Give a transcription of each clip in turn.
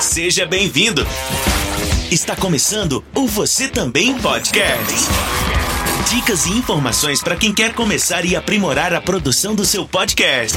Seja bem-vindo. Está começando o Você Também Podcast. Dicas e informações para quem quer começar e aprimorar a produção do seu podcast.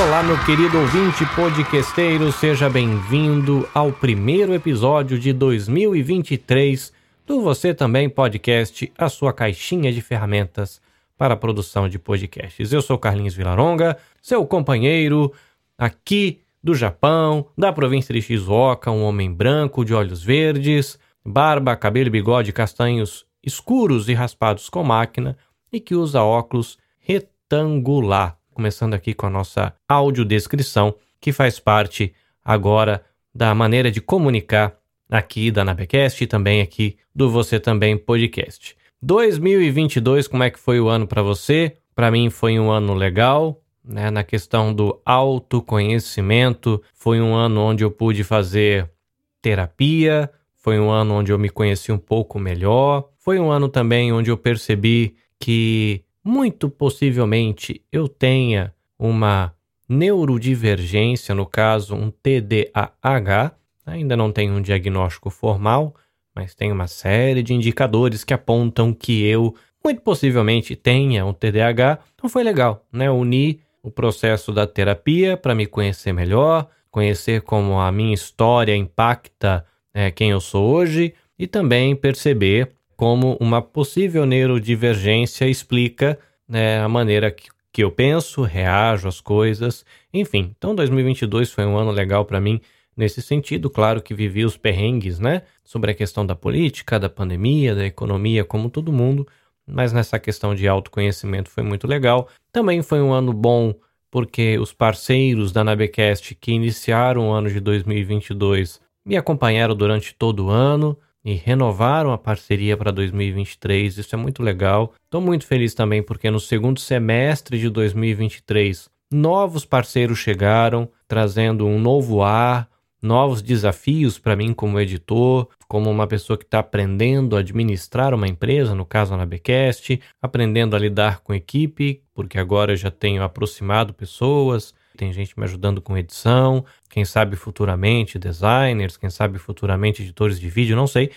Olá, meu querido ouvinte podcasteiro, seja bem-vindo ao primeiro episódio de 2023 do Você Também Podcast, a sua caixinha de ferramentas para a produção de podcasts. Eu sou Carlinhos Vilaronga, seu companheiro aqui do Japão, da província de Shizuoka, um homem branco de olhos verdes, barba, cabelo e bigode castanhos escuros e raspados com máquina e que usa óculos retangular. Começando aqui com a nossa audiodescrição, que faz parte agora da maneira de comunicar aqui da Nabecast e também aqui do Você Também Podcast. 2022, como é que foi o ano para você? Para mim foi um ano legal, né? Na questão do autoconhecimento, foi um ano onde eu pude fazer terapia, foi um ano onde eu me conheci um pouco melhor, foi um ano também onde eu percebi que muito possivelmente eu tenha uma neurodivergência, no caso um TDAH, ainda não tenho um diagnóstico formal, mas tem uma série de indicadores que apontam que eu muito possivelmente tenha um TDAH. Então foi legal, né? Unir o processo da terapia para me conhecer melhor, conhecer como a minha história impacta é, quem eu sou hoje e também perceber como uma possível neurodivergência explica né, a maneira que, que eu penso, reajo às coisas. Enfim, então 2022 foi um ano legal para mim nesse sentido. Claro que vivi os perrengues, né? Sobre a questão da política, da pandemia, da economia, como todo mundo, mas nessa questão de autoconhecimento foi muito legal. Também foi um ano bom porque os parceiros da Nabecast que iniciaram o ano de 2022 me acompanharam durante todo o ano e renovaram a parceria para 2023. Isso é muito legal. Estou muito feliz também porque no segundo semestre de 2023 novos parceiros chegaram, trazendo um novo ar, novos desafios para mim como editor, como uma pessoa que está aprendendo a administrar uma empresa, no caso a Nabecast, aprendendo a lidar com equipe, porque agora eu já tenho aproximado pessoas, tem gente me ajudando com edição, quem sabe futuramente designers, quem sabe futuramente editores de vídeo, não sei.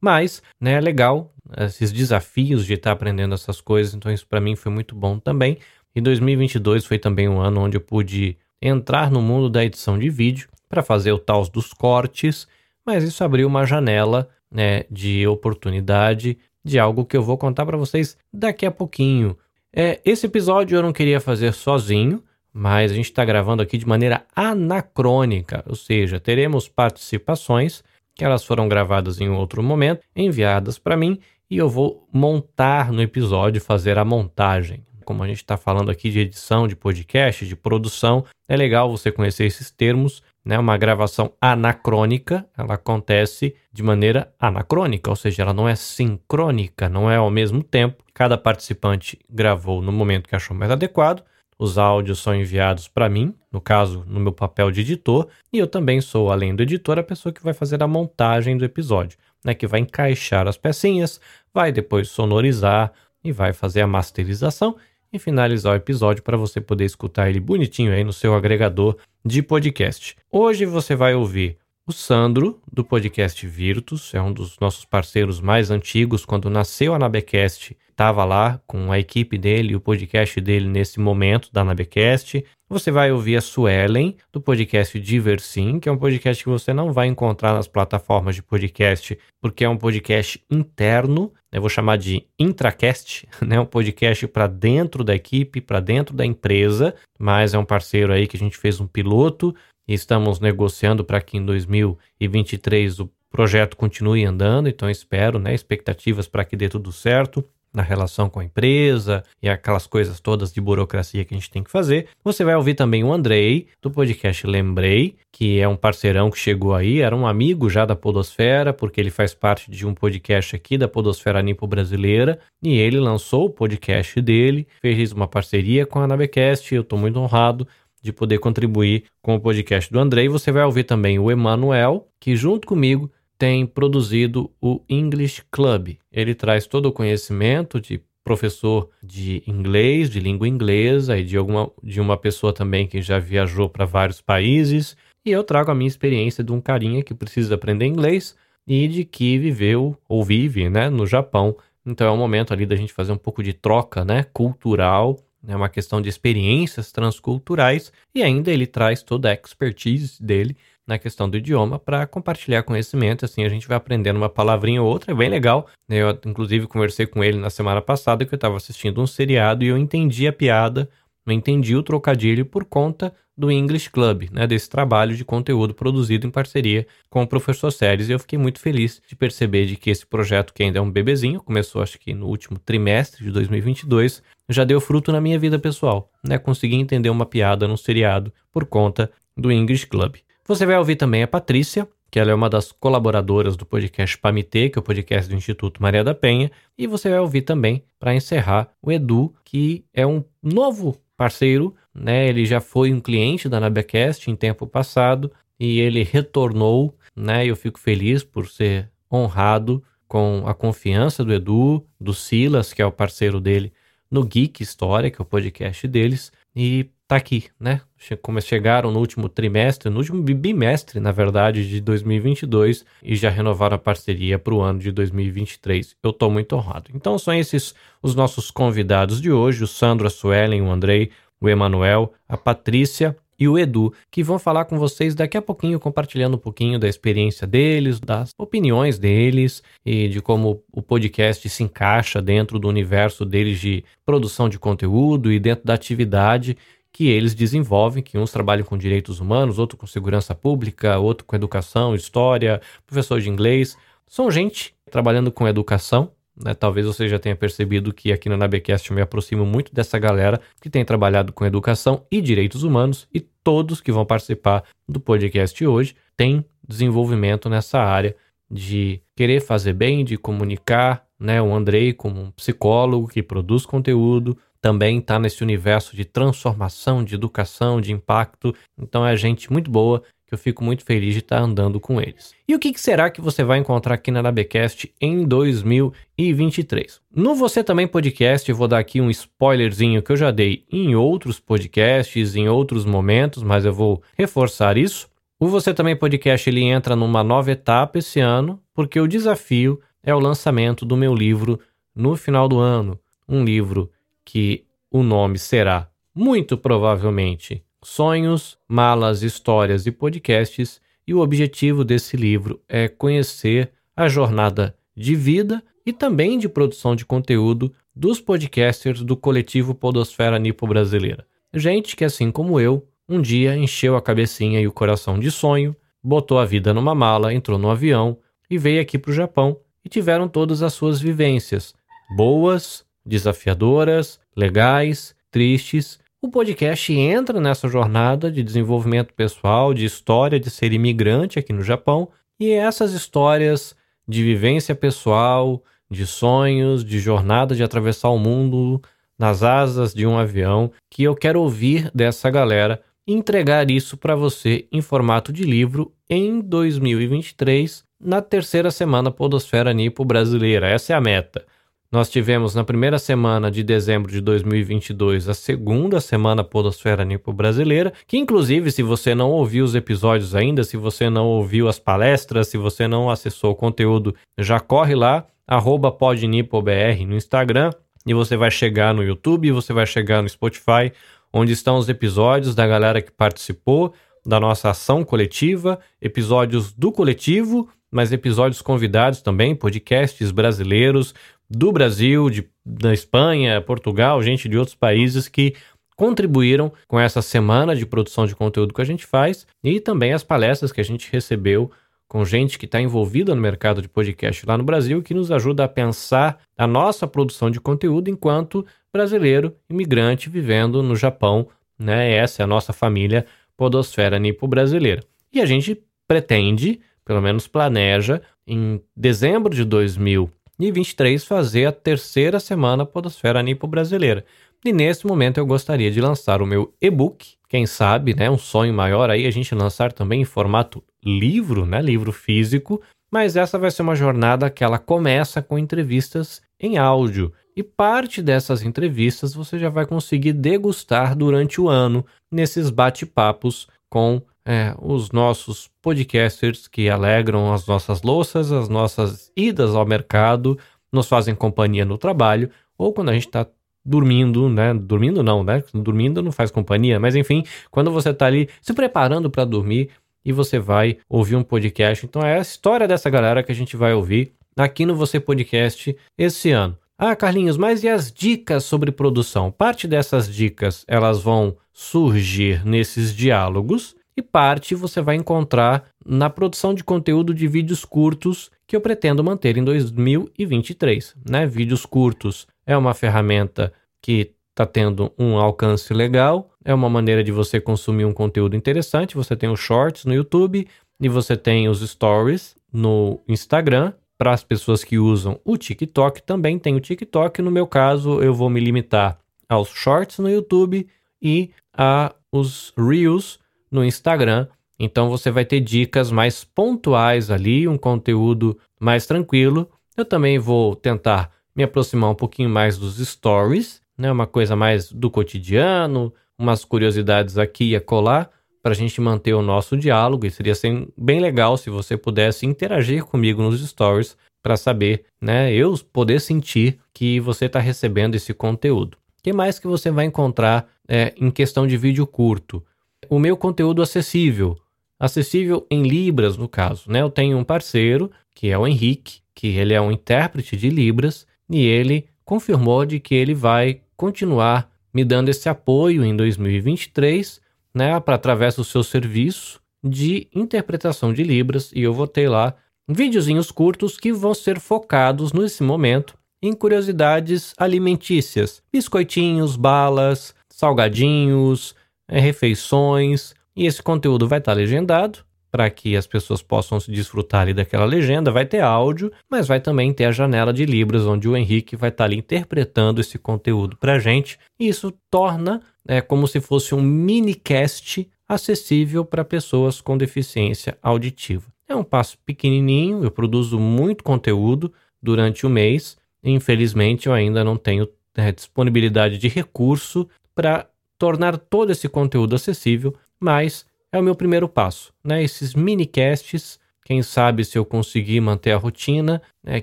Mas, né, é legal esses desafios de estar tá aprendendo essas coisas, então isso para mim foi muito bom também. E 2022 foi também um ano onde eu pude entrar no mundo da edição de vídeo para fazer o tal dos cortes, mas isso abriu uma janela né, de oportunidade de algo que eu vou contar para vocês daqui a pouquinho. É, esse episódio eu não queria fazer sozinho, mas a gente está gravando aqui de maneira anacrônica, ou seja, teremos participações que elas foram gravadas em outro momento, enviadas para mim e eu vou montar no episódio, fazer a montagem. Como a gente está falando aqui de edição de podcast, de produção, é legal você conhecer esses termos né, uma gravação anacrônica, ela acontece de maneira anacrônica, ou seja, ela não é sincrônica, não é ao mesmo tempo. Cada participante gravou no momento que achou mais adequado. Os áudios são enviados para mim, no caso, no meu papel de editor, e eu também sou, além do editor, a pessoa que vai fazer a montagem do episódio, né, que vai encaixar as pecinhas, vai depois sonorizar e vai fazer a masterização e finalizar o episódio para você poder escutar ele bonitinho aí no seu agregador de podcast. Hoje você vai ouvir o Sandro, do podcast Virtus, é um dos nossos parceiros mais antigos. Quando nasceu a Nabecast, estava lá com a equipe dele, o podcast dele nesse momento da Nabecast. Você vai ouvir a Suelen, do podcast Diversim, que é um podcast que você não vai encontrar nas plataformas de podcast, porque é um podcast interno, eu vou chamar de intracast, né? um podcast para dentro da equipe, para dentro da empresa, mas é um parceiro aí que a gente fez um piloto estamos negociando para que em 2023 o projeto continue andando, então espero, né, expectativas para que dê tudo certo na relação com a empresa e aquelas coisas todas de burocracia que a gente tem que fazer. Você vai ouvir também o Andrei, do podcast Lembrei, que é um parceirão que chegou aí, era um amigo já da Podosfera, porque ele faz parte de um podcast aqui da Podosfera Nipo Brasileira, e ele lançou o podcast dele, fez uma parceria com a Nabecast, eu estou muito honrado de poder contribuir com o podcast do Andrei. Você vai ouvir também o Emanuel, que junto comigo tem produzido o English Club. Ele traz todo o conhecimento de professor de inglês, de língua inglesa e de alguma de uma pessoa também que já viajou para vários países, e eu trago a minha experiência de um carinha que precisa aprender inglês e de que viveu ou vive, né, no Japão. Então é um momento ali da gente fazer um pouco de troca, né, cultural, é uma questão de experiências transculturais e ainda ele traz toda a expertise dele na questão do idioma para compartilhar conhecimento. Assim, a gente vai aprendendo uma palavrinha ou outra, é bem legal. Eu, inclusive, conversei com ele na semana passada que eu estava assistindo um seriado e eu entendi a piada, não entendi o trocadilho por conta do English Club, né, desse trabalho de conteúdo produzido em parceria com o professor Séries. E eu fiquei muito feliz de perceber de que esse projeto, que ainda é um bebezinho, começou acho que no último trimestre de 2022, já deu fruto na minha vida pessoal, né? Consegui entender uma piada num seriado por conta do English Club. Você vai ouvir também a Patrícia, que ela é uma das colaboradoras do podcast Pamitê, que é o podcast do Instituto Maria da Penha, e você vai ouvir também, para encerrar, o Edu, que é um novo parceiro, né? Ele já foi um cliente da Nabecast em tempo passado e ele retornou, né? Eu fico feliz por ser honrado com a confiança do Edu, do Silas, que é o parceiro dele no Geek História, que é o podcast deles, e tá aqui, né? Como chegaram no último trimestre, no último bimestre, na verdade, de 2022 e já renovaram a parceria para o ano de 2023. Eu tô muito honrado. Então são esses os nossos convidados de hoje, o Sandro, a Suelen, o Andrei, o Emanuel, a Patrícia e o Edu, que vão falar com vocês daqui a pouquinho, compartilhando um pouquinho da experiência deles, das opiniões deles e de como o podcast se encaixa dentro do universo deles de produção de conteúdo e dentro da atividade que eles desenvolvem, que uns trabalham com direitos humanos, outro com segurança pública, outro com educação, história, professor de inglês. São gente trabalhando com educação, né? Talvez você já tenha percebido que aqui na Nabecast eu me aproximo muito dessa galera que tem trabalhado com educação e direitos humanos e todos que vão participar do podcast hoje têm desenvolvimento nessa área de querer fazer bem, de comunicar, né? O Andrei como um psicólogo que produz conteúdo, também está nesse universo de transformação, de educação, de impacto. Então é gente muito boa que eu fico muito feliz de estar andando com eles. E o que, que, será que você vai encontrar aqui na Nabecast em 2023? No Você Também Podcast, eu vou dar aqui um spoilerzinho que eu já dei em outros podcasts, em outros momentos, mas eu vou reforçar isso. O Você Também Podcast ele entra numa nova etapa esse ano, porque o desafio é o lançamento do meu livro no final do ano. Um livro que o nome será, muito provavelmente, Sonhos, Malas, Histórias e Podcasts, e o objetivo desse livro é conhecer a jornada de vida e também de produção de conteúdo dos podcasters do coletivo Podosfera Nipo Brasileira. Gente que, assim como eu, um dia encheu a cabecinha e o coração de sonho, botou a vida numa mala, entrou no avião e veio aqui para o Japão e tiveram todas as suas vivências, boas, desafiadoras, legais, tristes. O podcast entra nessa jornada de desenvolvimento pessoal, de história de ser imigrante aqui no Japão, e essas histórias de vivência pessoal, de sonhos, de jornada de atravessar o mundo nas asas de um avião, que eu quero ouvir dessa galera entregar isso para você em formato de livro em 2023, na terceira semana Podosfera Nipo Brasileira. Essa é a meta. Nós tivemos na primeira semana de dezembro de 2022 a segunda semana Podosfera Nipo Brasileira, que inclusive se você não ouviu os episódios ainda, se você não ouviu as palestras, se você não acessou o conteúdo, já corre lá, arroba podnipobr no Instagram, e você vai chegar no YouTube, você vai chegar no Spotify, onde estão os episódios da galera que participou da nossa ação coletiva, episódios do coletivo, mas episódios convidados também, podcasts brasileiros, do Brasil, de, da Espanha, Portugal, gente de outros países que contribuíram com essa semana de produção de conteúdo que a gente faz e também as palestras que a gente recebeu com gente que está envolvida no mercado de podcast lá no Brasil, que nos ajuda a pensar a nossa produção de conteúdo enquanto brasileiro imigrante vivendo no Japão. Né? Essa é a nossa família Podosfera Nipo Brasileira. E a gente pretende, pelo menos planeja, em dezembro de 2000 e 23 fazer a terceira semana Podosfera Nipo Brasileira. E nesse momento eu gostaria de lançar o meu e-book, quem sabe, né, um sonho maior aí a gente lançar também em formato livro, né, livro físico, mas essa vai ser uma jornada que ela começa com entrevistas em áudio. E parte dessas entrevistas você já vai conseguir degustar durante o ano nesses bate-papos com é, os nossos podcasters que alegram as nossas louças, as nossas idas ao mercado, nos fazem companhia no trabalho ou quando a gente está dormindo, né? Dormindo não, né? Dormindo não faz companhia, mas enfim, quando você está ali se preparando para dormir e você vai ouvir um podcast. Então é a história dessa galera que a gente vai ouvir aqui no Você Podcast esse ano. Ah, Carlinhos, mas e as dicas sobre produção? Parte dessas dicas elas vão surgir nesses diálogos e parte você vai encontrar na produção de conteúdo de vídeos curtos que eu pretendo manter em 2023. Né? Vídeos curtos é uma ferramenta que está tendo um alcance legal, é uma maneira de você consumir um conteúdo interessante. Você tem os shorts no YouTube e você tem os stories no Instagram para as pessoas que usam o TikTok, também tem o TikTok. No meu caso, eu vou me limitar aos shorts no YouTube e a os Reels no Instagram. Então você vai ter dicas mais pontuais ali, um conteúdo mais tranquilo. Eu também vou tentar me aproximar um pouquinho mais dos stories, né? Uma coisa mais do cotidiano, umas curiosidades aqui e acolá para a gente manter o nosso diálogo e seria assim, bem legal se você pudesse interagir comigo nos stories para saber, né, eu poder sentir que você está recebendo esse conteúdo. O que mais que você vai encontrar é, em questão de vídeo curto? O meu conteúdo acessível, acessível em libras no caso, né? Eu tenho um parceiro que é o Henrique, que ele é um intérprete de libras e ele confirmou de que ele vai continuar me dando esse apoio em 2023 né, para através do seu serviço de interpretação de Libras e eu vou ter lá videozinhos curtos que vão ser focados nesse momento em curiosidades alimentícias, biscoitinhos, balas, salgadinhos, refeições e esse conteúdo vai estar legendado para que as pessoas possam se desfrutar ali daquela legenda, vai ter áudio, mas vai também ter a janela de Libras, onde o Henrique vai estar ali interpretando esse conteúdo para a gente. E isso torna é como se fosse um minicast acessível para pessoas com deficiência auditiva. É um passo pequenininho, eu produzo muito conteúdo durante o mês. Infelizmente, eu ainda não tenho é, disponibilidade de recurso para tornar todo esse conteúdo acessível, mas é o meu primeiro passo, né? Esses minicasts, quem sabe se eu conseguir manter a rotina, né?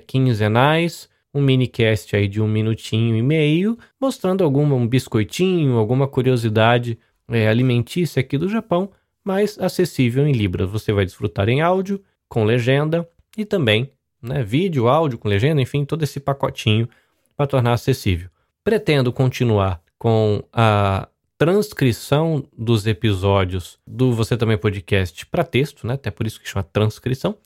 quinzenais, um minicast aí de um minutinho e meio, mostrando algum um biscoitinho, alguma curiosidade é, alimentícia aqui do Japão, mas acessível em Libra. Você vai desfrutar em áudio, com legenda e também né, vídeo, áudio com legenda, enfim, todo esse pacotinho para tornar acessível. Pretendo continuar com a transcrição dos episódios do Você Também Podcast para texto, né? Até por isso que chama transcrição.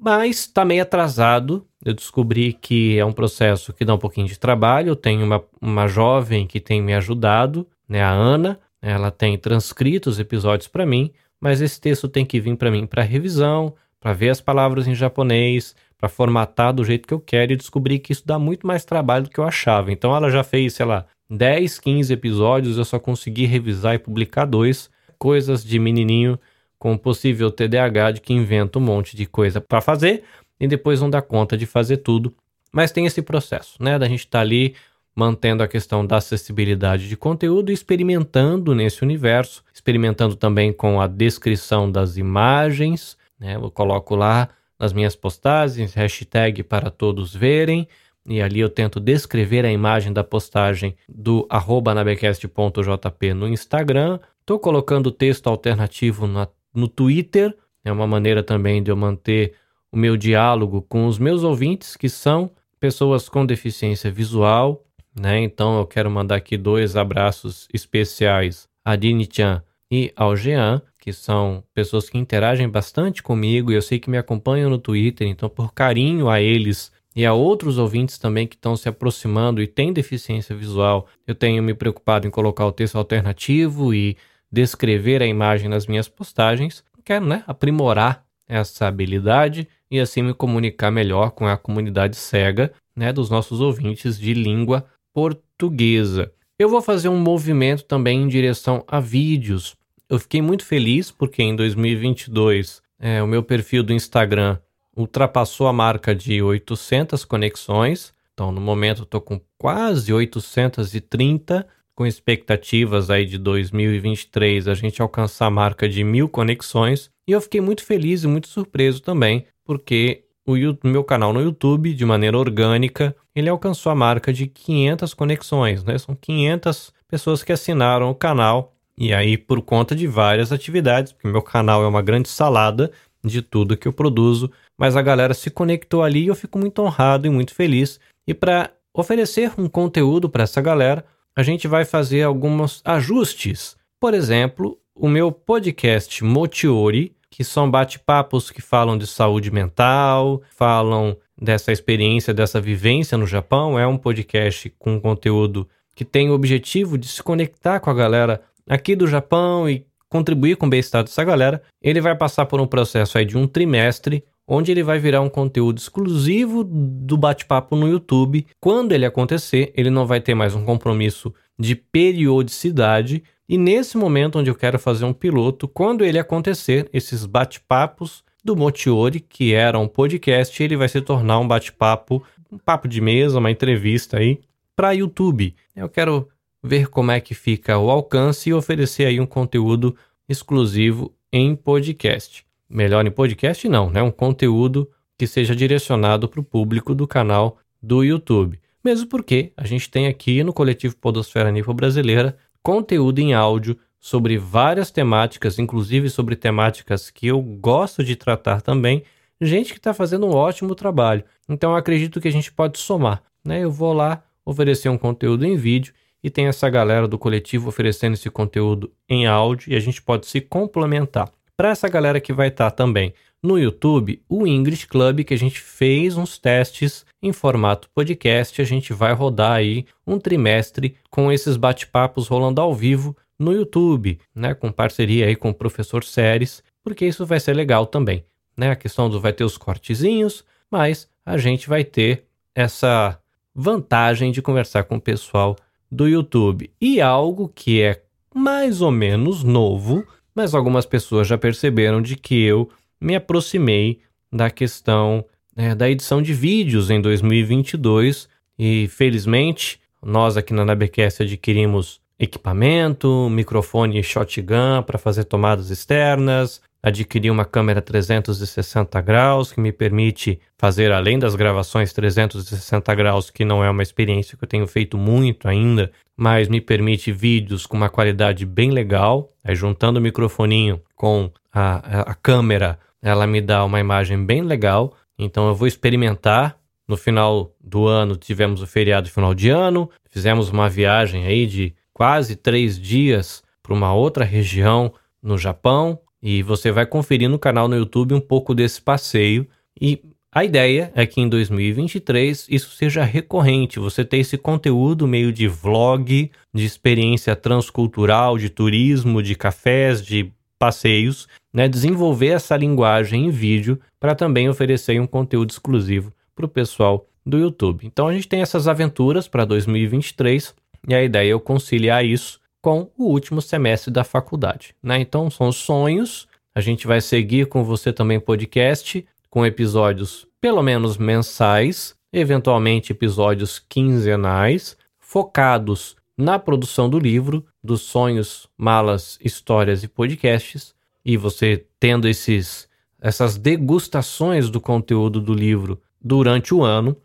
Mas está meio atrasado. Eu descobri que é um processo que dá um pouquinho de trabalho. Eu tenho uma, uma jovem que tem me ajudado, né? A Ana. Ela tem transcrito os episódios para mim, mas esse texto tem que vir para mim para revisão, para ver as palavras em japonês, para formatar do jeito que eu quero e descobri que isso dá muito mais trabalho do que eu achava. Então ela já fez, sei lá, 10, 15 episódios, eu só consegui revisar e publicar dois. Coisas de menininho com possível TDAH de que inventa um monte de coisa para fazer e depois não dá conta de fazer tudo. Mas tem esse processo, né? Da gente estar tá ali mantendo a questão da acessibilidade de conteúdo e experimentando nesse universo, experimentando também com a descrição das imagens, né? Eu coloco lá nas minhas postagens, hashtag para todos verem, e ali eu tento descrever a imagem da postagem do arroba nabecast.jp no Instagram. Estou colocando texto alternativo na, no Twitter, é uma maneira também de eu manter o meu diálogo com os meus ouvintes, que são pessoas com deficiência visual, né? Então eu quero mandar aqui dois abraços especiais a Dini-chan e ao Jean, que são pessoas que interagem bastante comigo e eu sei que me acompanham no Twitter, então por carinho a eles e a outros ouvintes também que estão se aproximando e têm deficiência visual, eu tenho me preocupado em colocar o texto alternativo e descrever a imagem nas minhas postagens. Quero né, aprimorar essa habilidade e assim me comunicar melhor com a comunidade cega né, dos nossos ouvintes de língua portuguesa. Eu vou fazer um movimento também em direção a vídeos. Eu fiquei muito feliz porque em 2022 é, o meu perfil do Instagram ultrapassou a marca de 800 conexões. Então, no momento, estou com quase 830, com expectativas aí de 2023 a gente alcançar a marca de mil conexões. E eu fiquei muito feliz e muito surpreso também, porque o meu canal no YouTube, de maneira orgânica, ele alcançou a marca de 500 conexões, né? São 500 pessoas que assinaram o canal e aí por conta de várias atividades, porque meu canal é uma grande salada de tudo que eu produzo, mas a galera se conectou ali e eu fico muito honrado e muito feliz. E para oferecer um conteúdo para essa galera, a gente vai fazer alguns ajustes. Por exemplo, o meu podcast Motiori, que são bate-papos que falam de saúde mental, falam dessa experiência, dessa vivência no Japão. É um podcast com conteúdo que tem o objetivo de se conectar com a galera aqui do Japão e contribuir com o bem-estar dessa galera. Ele vai passar por um processo aí de um trimestre, onde ele vai virar um conteúdo exclusivo do bate-papo no YouTube. Quando ele acontecer, ele não vai ter mais um compromisso de periodicidade, e nesse momento onde eu quero fazer um piloto, quando ele acontecer, esses bate-papos do Motiori, que era um podcast, ele vai se tornar um bate-papo, um papo de mesa, uma entrevista aí para YouTube. Eu quero ver como é que fica o alcance e oferecer aí um conteúdo exclusivo em podcast. Melhor em podcast não, né? Um conteúdo que seja direcionado para o público do canal do YouTube. Mesmo porque a gente tem aqui no coletivo Podosfera Nipo Brasileira conteúdo em áudio sobre várias temáticas, inclusive sobre temáticas que eu gosto de tratar também. Gente que está fazendo um ótimo trabalho. Então acredito que a gente pode somar. Né? Eu vou lá oferecer um conteúdo em vídeo e tem essa galera do coletivo oferecendo esse conteúdo em áudio e a gente pode se complementar. Para essa galera que vai estar tá também no YouTube, o English Club, que a gente fez uns testes em formato podcast, a gente vai rodar aí um trimestre com esses bate-papos rolando ao vivo no YouTube, né, com parceria aí com o professor Séries, porque isso vai ser legal também, né? A questão do vai ter os cortezinhos, mas a gente vai ter essa vantagem de conversar com o pessoal do YouTube. E algo que é mais ou menos novo, mas algumas pessoas já perceberam de que eu me aproximei da questão é, da edição de vídeos em 2022 e felizmente nós aqui na Nabecast adquirimos equipamento, microfone shotgun para fazer tomadas externas, adquiri uma câmera 360 graus que me permite fazer além das gravações 360 graus, que não é uma experiência que eu tenho feito muito ainda, mas me permite vídeos com uma qualidade bem legal. Aí juntando o microfoninho com a, a, câmera, ela me dá uma imagem bem legal. Então eu vou experimentar. No final do ano tivemos o feriado final de ano, fizemos uma viagem aí de quase três dias para uma outra região no Japão e você vai conferir no canal no YouTube um pouco desse passeio e a ideia é que em 2023 isso seja recorrente, você ter esse conteúdo meio de vlog, de experiência transcultural, de turismo, de cafés, de passeios, né? desenvolver essa linguagem em vídeo para também oferecer um conteúdo exclusivo para o pessoal do YouTube. Então a gente tem essas aventuras para 2023 e a ideia é eu conciliar isso com o último semestre da faculdade. Né? Então são sonhos, a gente vai seguir com você também podcast, com episódios pelo menos mensais, eventualmente episódios quinzenais, focados na produção do livro, dos sonhos, malas, histórias e podcasts, e você tendo esses essas degustações do conteúdo do livro durante o ano.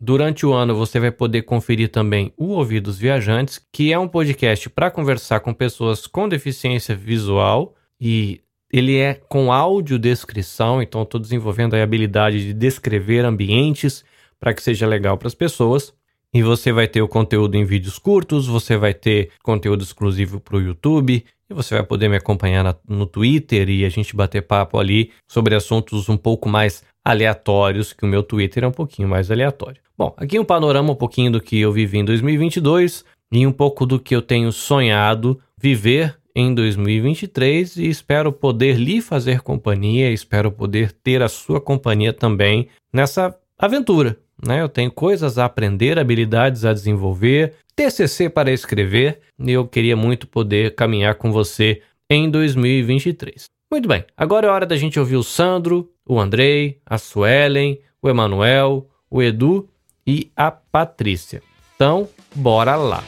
Durante o ano você vai poder conferir também o Ouvidos Viajantes, que é um podcast para conversar com pessoas com deficiência visual e ele é com audiodescrição, então estou desenvolvendo a habilidade de descrever ambientes para que seja legal para as pessoas. E você vai ter o conteúdo em vídeos curtos, você vai ter conteúdo exclusivo para o YouTube, e você vai poder me acompanhar na, no Twitter e a gente bater papo ali sobre assuntos um pouco mais aleatórios, que o meu Twitter é um pouquinho mais aleatório. Bom, aqui um panorama um pouquinho do que eu vivi em 2022 e um pouco do que eu tenho sonhado viver em 2023 e espero poder lhe fazer companhia, espero poder ter a sua companhia também nessa aventura. Né? Eu tenho coisas a aprender, habilidades a desenvolver, TCC para escrever e eu queria muito poder caminhar com você em 2023. Muito bem, agora é hora da gente ouvir o Sandro, o Andrei, a Suelen, o Emanuel, o Edu e a Patrícia. Então, bora lá!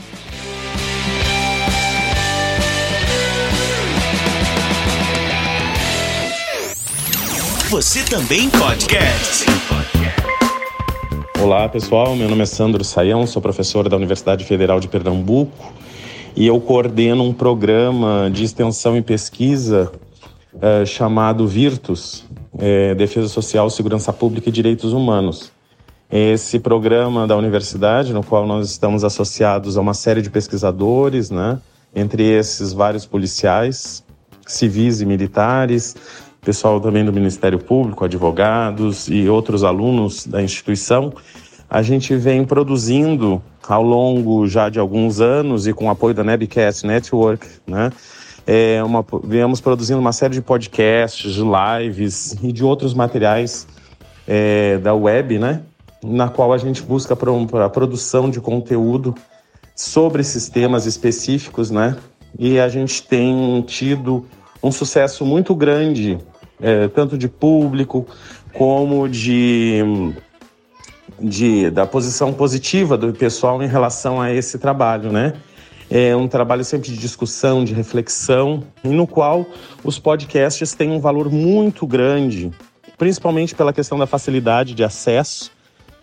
Você também podcast. Olá pessoal, meu nome é Sandro Saião, sou professor da Universidade Federal de Pernambuco e eu coordeno um programa de extensão e pesquisa é, chamado Virtus, é, Defesa Social, Segurança Pública e Direitos Humanos. Esse programa da universidade, no qual nós estamos associados a uma série de pesquisadores, né, entre esses vários policiais, civis e militares, pessoal também do Ministério Público, advogados e outros alunos da instituição, a gente vem produzindo ao longo já de alguns anos e com o apoio da Nebcast Network, né? É uma, viemos produzindo uma série de podcasts, de lives e de outros materiais é, da web, né? Na qual a gente busca a produção de conteúdo sobre sistemas específicos, né? E a gente tem tido um sucesso muito grande, é, tanto de público como de, de da posição positiva do pessoal em relação a esse trabalho, né? É um trabalho sempre de discussão, de reflexão, no qual os podcasts têm um valor muito grande, principalmente pela questão da facilidade de acesso,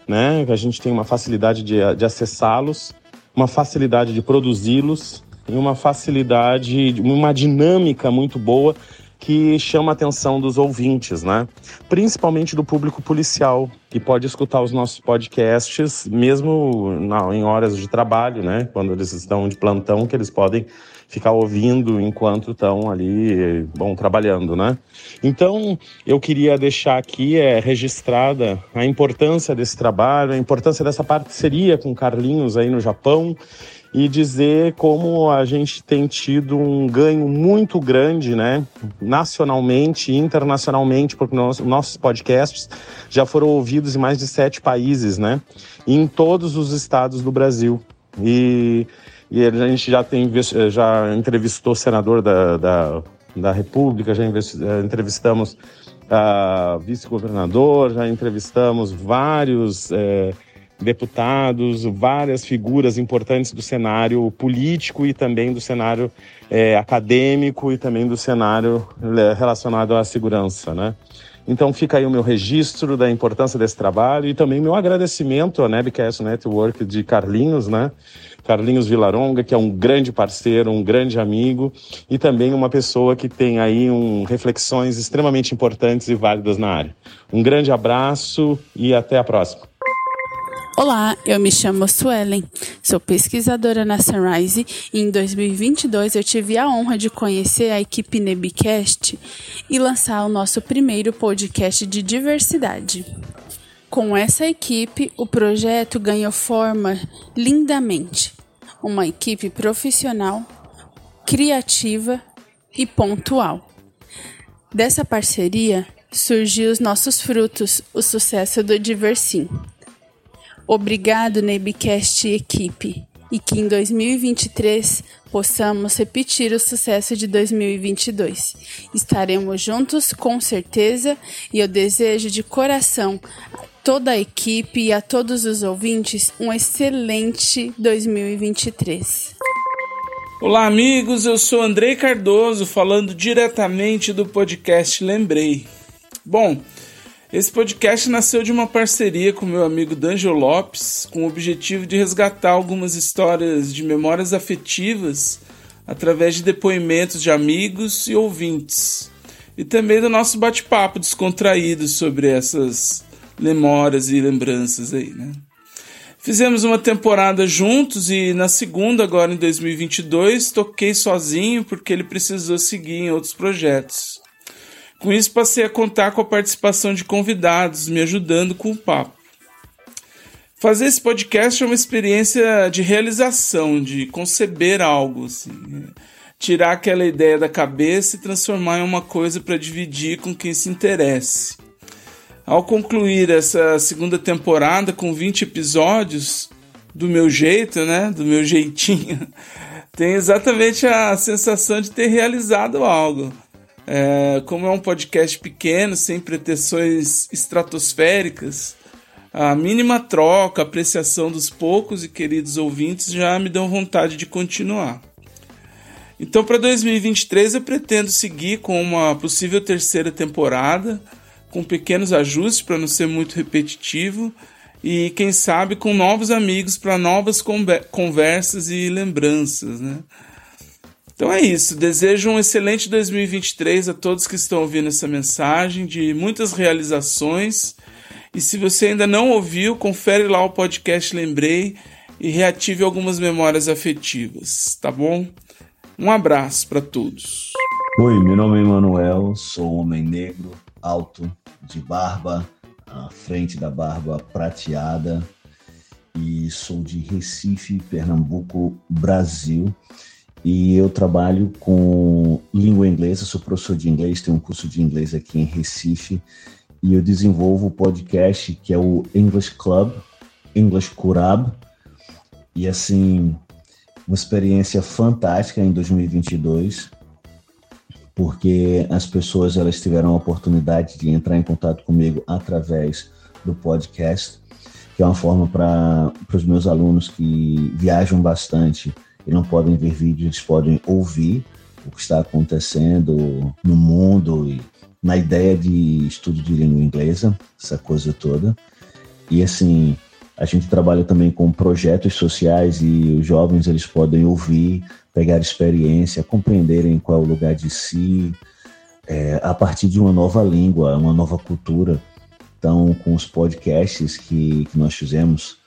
né? A gente tem uma facilidade de, de acessá-los, uma facilidade de produzi-los e uma facilidade, uma dinâmica muito boa que chama a atenção dos ouvintes, né? Principalmente do público policial, que pode escutar os nossos podcasts mesmo em horas de trabalho, né? Quando eles estão de plantão, que eles podem ficar ouvindo enquanto estão ali, bom, trabalhando, né? Então, eu queria deixar aqui é, registrada a importância desse trabalho, a importância dessa parceria com Carlinhos aí no Japão e dizer como a gente tem tido um ganho muito grande, né, nacionalmente e internacionalmente, porque nossos, nossos podcasts já foram ouvidos em mais de sete países, né, em todos os estados do Brasil. E, e a gente já, tem, já entrevistou o senador da, da, da República, já eh, entrevistamos vice-governador, já entrevistamos vários. É, deputados, várias figuras importantes do cenário político e também do cenário é, acadêmico e também do cenário é, relacionado à segurança, né? Então fica aí o meu registro da importância desse trabalho e também meu agradecimento à Nebcast Network de Carlinhos, né? Carlinhos Vilaronga, que é um grande parceiro, um grande amigo e também uma pessoa que tem aí um, reflexões extremamente importantes e válidas na área. Um grande abraço e até a próxima. Olá, eu me chamo Suelen, sou pesquisadora na Sunrise e em 2022 eu tive a honra de conhecer a equipe Nebcast e lançar o nosso primeiro podcast de diversidade. Com essa equipe, o projeto ganhou forma lindamente. Uma equipe profissional, criativa e pontual. Dessa parceria surgiu os nossos frutos, o sucesso do Diversim. Obrigado, Nebcast equipe, e que em 2023 possamos repetir o sucesso de 2022. Estaremos juntos com certeza e eu desejo de coração a toda a equipe e a todos os ouvintes um excelente 2023. Olá, amigos. Eu sou Andrei Cardoso, falando diretamente do podcast Lembrei. Bom, esse podcast nasceu de uma parceria com meu amigo D'Angelo Lopes, com o objetivo de resgatar algumas histórias de memórias afetivas através de depoimentos de amigos e ouvintes, e também do nosso bate-papo descontraído sobre essas memórias e lembranças aí, né? Fizemos uma temporada juntos e na segunda, agora em 2022, toquei sozinho porque ele precisou seguir em outros projetos. Com isso, passei a contar com a participação de convidados, me ajudando com o papo. Fazer esse podcast é uma experiência de realização, de conceber algo, assim, né? tirar aquela ideia da cabeça e transformar em uma coisa para dividir com quem se interesse. Ao concluir essa segunda temporada com 20 episódios, do meu jeito, né, do meu jeitinho, tenho exatamente a sensação de ter realizado algo é, como é um podcast pequeno, sem pretensões estratosféricas, a mínima troca, apreciação dos poucos e queridos ouvintes já me dão vontade de continuar. Então, para 2023, eu pretendo seguir com uma possível terceira temporada, com pequenos ajustes para não ser muito repetitivo e, quem sabe, com novos amigos para novas conversas e lembranças, né? Então é isso. Desejo um excelente 2023 a todos que estão ouvindo essa mensagem, de muitas realizações. E se você ainda não ouviu, confere lá o podcast Lembrei e reative algumas memórias afetivas, tá bom? Um abraço para todos. Oi, meu nome é Emanuel, sou homem negro, alto, de barba, à frente da barba prateada e sou de Recife, Pernambuco, Brasil. E eu trabalho com língua inglesa, sou professor de inglês, tenho um curso de inglês aqui em Recife e eu desenvolvo o podcast que é o English Club, English Curab. E assim, uma experiência fantástica em 2022, porque as pessoas elas tiveram a oportunidade de entrar em contato comigo através do podcast, que é uma forma para os meus alunos que viajam bastante e não podem ver vídeos, eles podem ouvir o que está acontecendo no mundo e na ideia de estudo de língua inglesa, essa coisa toda. E assim, a gente trabalha também com projetos sociais e os jovens eles podem ouvir, pegar experiência, compreenderem qual é o lugar de si, é, a partir de uma nova língua, uma nova cultura. Então, com os podcasts que, que nós fizemos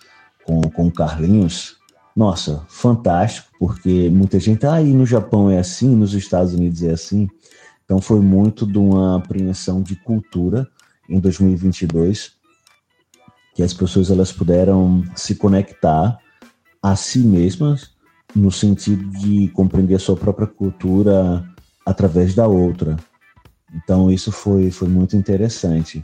com, com o Carlinhos, nossa, fantástico, porque muita gente, ah, e no Japão é assim, nos Estados Unidos é assim. Então, foi muito de uma apreensão de cultura em 2022 que as pessoas elas puderam se conectar a si mesmas no sentido de compreender a sua própria cultura através da outra. Então isso foi foi muito interessante.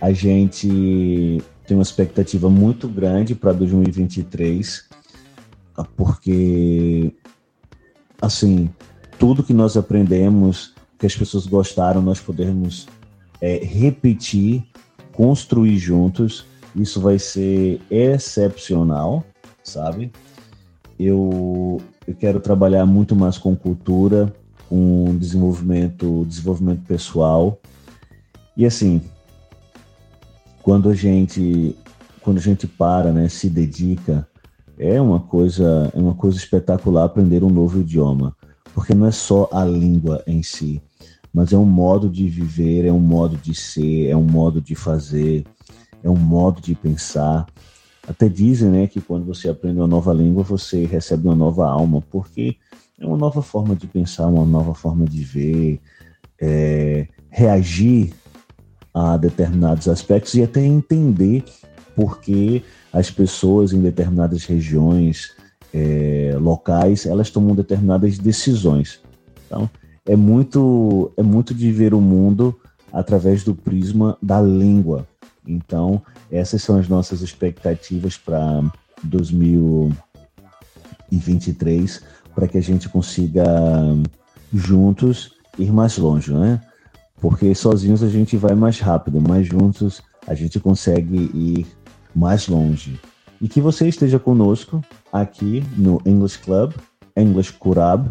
A gente tem uma expectativa muito grande para 2023, porque assim tudo que nós aprendemos, que as pessoas gostaram, nós podemos é, repetir, construir juntos isso vai ser excepcional, sabe? Eu, eu quero trabalhar muito mais com cultura, com desenvolvimento, desenvolvimento pessoal. E assim, quando a gente quando a gente para, né, se dedica, é uma coisa, é uma coisa espetacular aprender um novo idioma, porque não é só a língua em si, mas é um modo de viver, é um modo de ser, é um modo de fazer, é um modo de pensar. Até dizem né, que quando você aprende uma nova língua, você recebe uma nova alma, porque é uma nova forma de pensar, uma nova forma de ver, é, reagir a determinados aspectos e até entender por que as pessoas em determinadas regiões é, locais elas tomam determinadas decisões. Então é muito é muito de ver o mundo através do prisma da língua. Então, essas são as nossas expectativas para 2023, para que a gente consiga juntos ir mais longe, né? Porque sozinhos a gente vai mais rápido, mas juntos a gente consegue ir mais longe. E que você esteja conosco aqui no English Club, English Curab,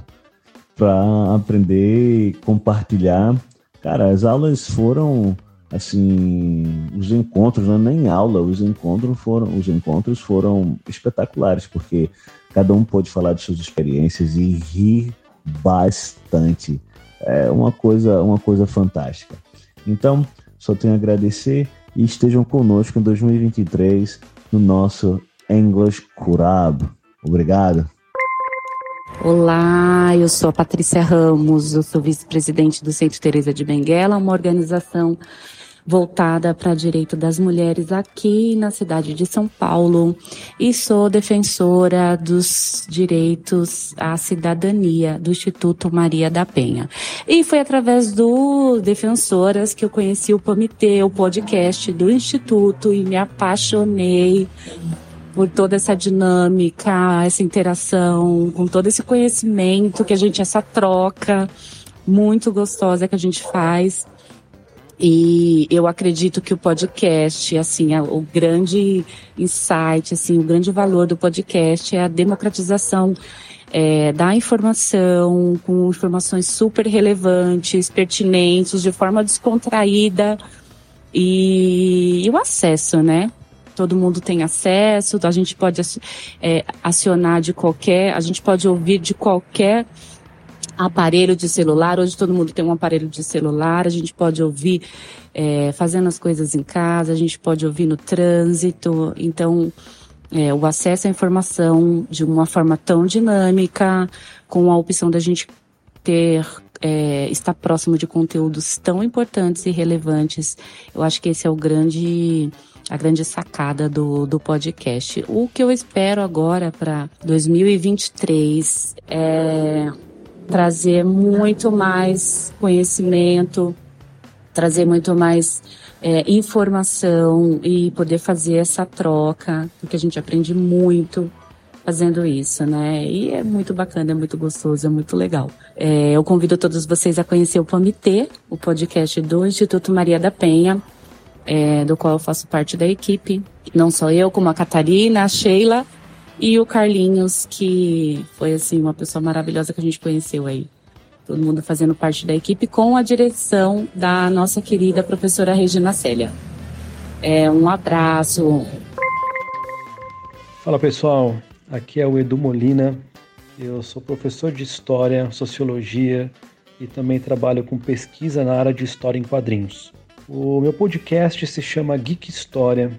para aprender compartilhar. Cara, as aulas foram assim, os encontros, não é nem aula, os encontros foram, os encontros foram espetaculares, porque cada um pôde falar de suas experiências e rir bastante. É uma coisa, uma coisa fantástica. Então, só tenho a agradecer e estejam conosco em 2023 no nosso English Curab. Obrigado. Olá, eu sou a Patrícia Ramos, eu sou vice-presidente do Centro Teresa de Benguela, uma organização voltada para direito das mulheres aqui na cidade de São Paulo e sou defensora dos direitos à cidadania do Instituto Maria da Penha. E foi através do Defensoras que eu conheci o Comitê, o podcast do Instituto e me apaixonei por toda essa dinâmica, essa interação, com todo esse conhecimento que a gente, essa troca muito gostosa que a gente faz. E eu acredito que o podcast, assim, o grande insight, assim, o grande valor do podcast é a democratização é, da informação, com informações super relevantes, pertinentes, de forma descontraída e, e o acesso, né? Todo mundo tem acesso, a gente pode é, acionar de qualquer, a gente pode ouvir de qualquer aparelho de celular. Hoje todo mundo tem um aparelho de celular, a gente pode ouvir é, fazendo as coisas em casa, a gente pode ouvir no trânsito. Então, é, o acesso à informação de uma forma tão dinâmica, com a opção da gente ter é, estar próximo de conteúdos tão importantes e relevantes. Eu acho que esse é o grande a grande sacada do, do podcast. O que eu espero agora para 2023 é trazer muito mais conhecimento, trazer muito mais é, informação e poder fazer essa troca, porque a gente aprende muito fazendo isso, né? E é muito bacana, é muito gostoso, é muito legal. É, eu convido todos vocês a conhecer o PAMITê, o podcast do Instituto Maria da Penha, é, do qual eu faço parte da equipe. Não só eu, como a Catarina, a Sheila e o Carlinhos, que foi assim uma pessoa maravilhosa que a gente conheceu aí todo mundo fazendo parte da equipe, com a direção da nossa querida professora Regina Célia. É, um abraço. Fala pessoal, aqui é o Edu Molina. Eu sou professor de História, Sociologia e também trabalho com pesquisa na área de História em quadrinhos. O meu podcast se chama Geek História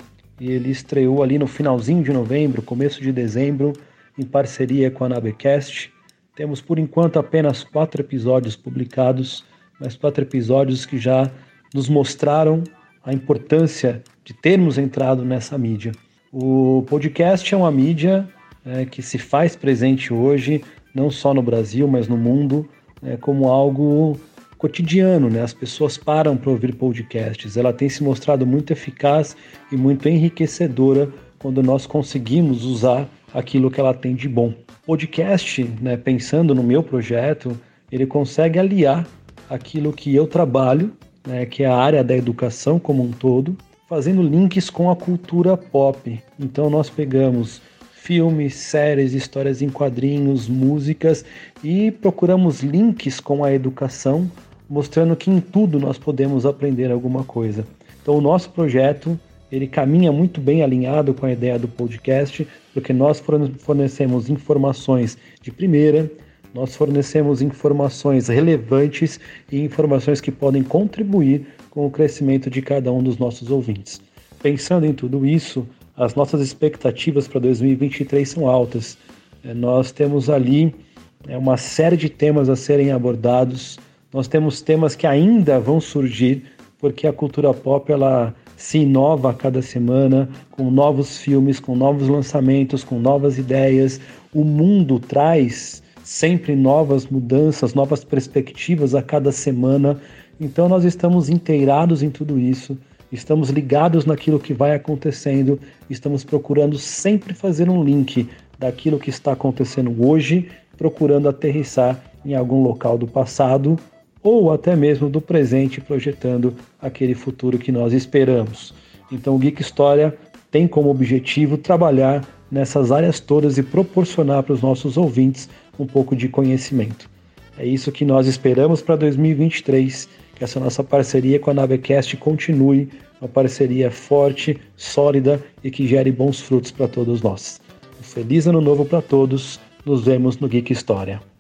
e ele estreou ali no finalzinho de novembro, começo de dezembro, em parceria com a Nabecast temos por enquanto apenas quatro episódios publicados, mas quatro episódios que já nos mostraram a importância de termos entrado nessa mídia. O podcast é uma mídia é, que se faz presente hoje, não só no Brasil, mas no mundo, é, como algo cotidiano, né? As pessoas param para ouvir podcasts. Ela tem se mostrado muito eficaz e muito enriquecedora quando nós conseguimos usar aquilo que ela tem de bom. Podcast, né, pensando no meu projeto, ele consegue aliar aquilo que eu trabalho, né, que é a área da educação como um todo, fazendo links com a cultura pop. Então nós pegamos filmes, séries, histórias em quadrinhos, músicas e procuramos links com a educação, mostrando que em tudo nós podemos aprender alguma coisa. Então o nosso projeto ele caminha muito bem alinhado com a ideia do podcast, porque nós fornecemos informações de primeira, nós fornecemos informações relevantes e informações que podem contribuir com o crescimento de cada um dos nossos ouvintes. Pensando em tudo isso, as nossas expectativas para 2023 são altas. É, nós temos ali é, uma série de temas a serem abordados. Nós temos temas que ainda vão surgir, porque a cultura pop ela se inova a cada semana com novos filmes, com novos lançamentos, com novas ideias. O mundo traz sempre novas mudanças, novas perspectivas a cada semana. Então nós estamos inteirados em tudo isso, estamos ligados naquilo que vai acontecendo, estamos procurando sempre fazer um link daquilo que está acontecendo hoje, procurando aterrissar em algum local do passado ou até mesmo do presente, projetando aquele futuro que nós esperamos. Então, o Geek História tem como objetivo trabalhar nessas áreas todas e proporcionar para os nossos ouvintes um pouco de conhecimento. É isso que nós esperamos para 2023, que essa nossa parceria com a Navecast continue, uma parceria forte, sólida e que gere bons frutos para todos nós. Um feliz ano novo para todos, nos vemos no Geek História.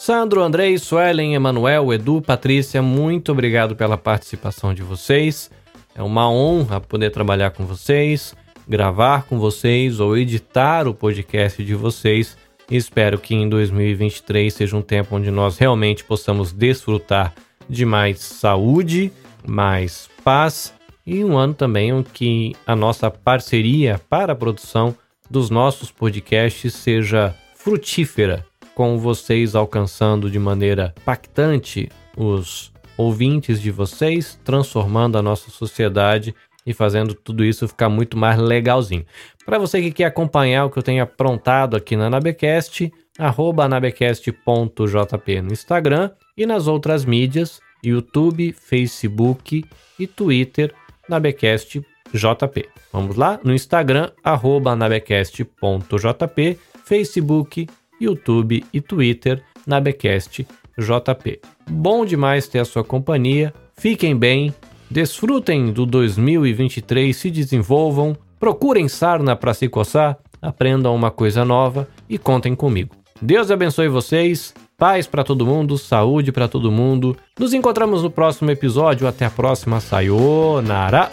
Sandro, Andrei, Suelen, Emanuel, Edu, Patrícia, muito obrigado pela participação de vocês. É uma honra poder trabalhar com vocês, gravar com vocês ou editar o podcast de vocês. Espero que em 2023 seja um tempo onde nós realmente possamos desfrutar de mais saúde, mais paz e um ano também em que a nossa parceria para a produção dos nossos podcasts seja frutífera com vocês alcançando de maneira impactante os ouvintes de vocês, transformando a nossa sociedade e fazendo tudo isso ficar muito mais legalzinho. Para você que quer acompanhar o que eu tenho aprontado aqui na Anabecast, arroba anabecast.jp no Instagram e nas outras mídias, YouTube, Facebook e Twitter Nabecast JP. Vamos lá? No Instagram, arroba nabecast.jp, Facebook, YouTube e Twitter, nabecastjp. Bom demais ter a sua companhia. Fiquem bem, desfrutem do 2023, se desenvolvam, procurem sarna para se coçar, aprendam uma coisa nova e contem comigo. Deus abençoe vocês. Paz para todo mundo, saúde para todo mundo. Nos encontramos no próximo episódio. Até a próxima. Sayonara.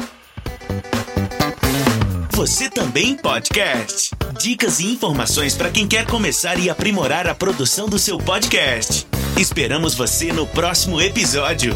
Você também podcast. Dicas e informações para quem quer começar e aprimorar a produção do seu podcast. Esperamos você no próximo episódio.